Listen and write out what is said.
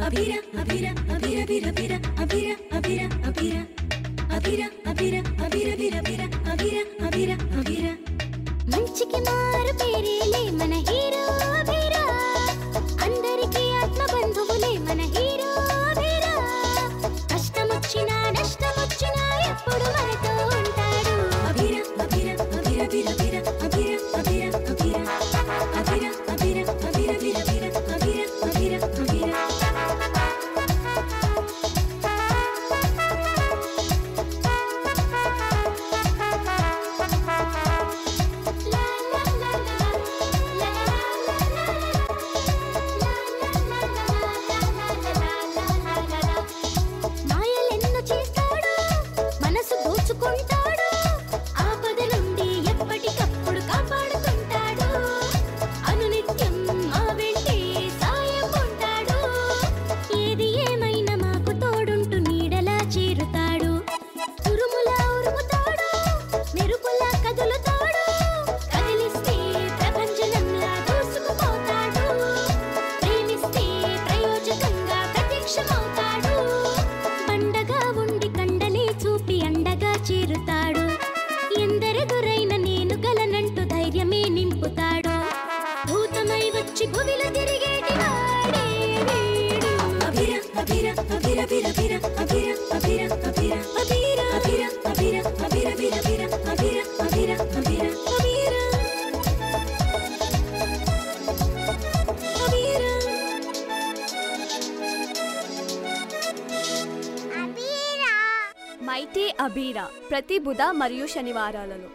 Avira, avira, avira, avira, avira, avira, avira, avira, avira, avira, avira, avira, avira, avira, avira, avira. Manchi ke mar pere le manahir. 수건 వచ్చి తిరిగేటి అభిర అభిర మైతే అబీరా ప్రతి బుధ మరియు శనివారాలలో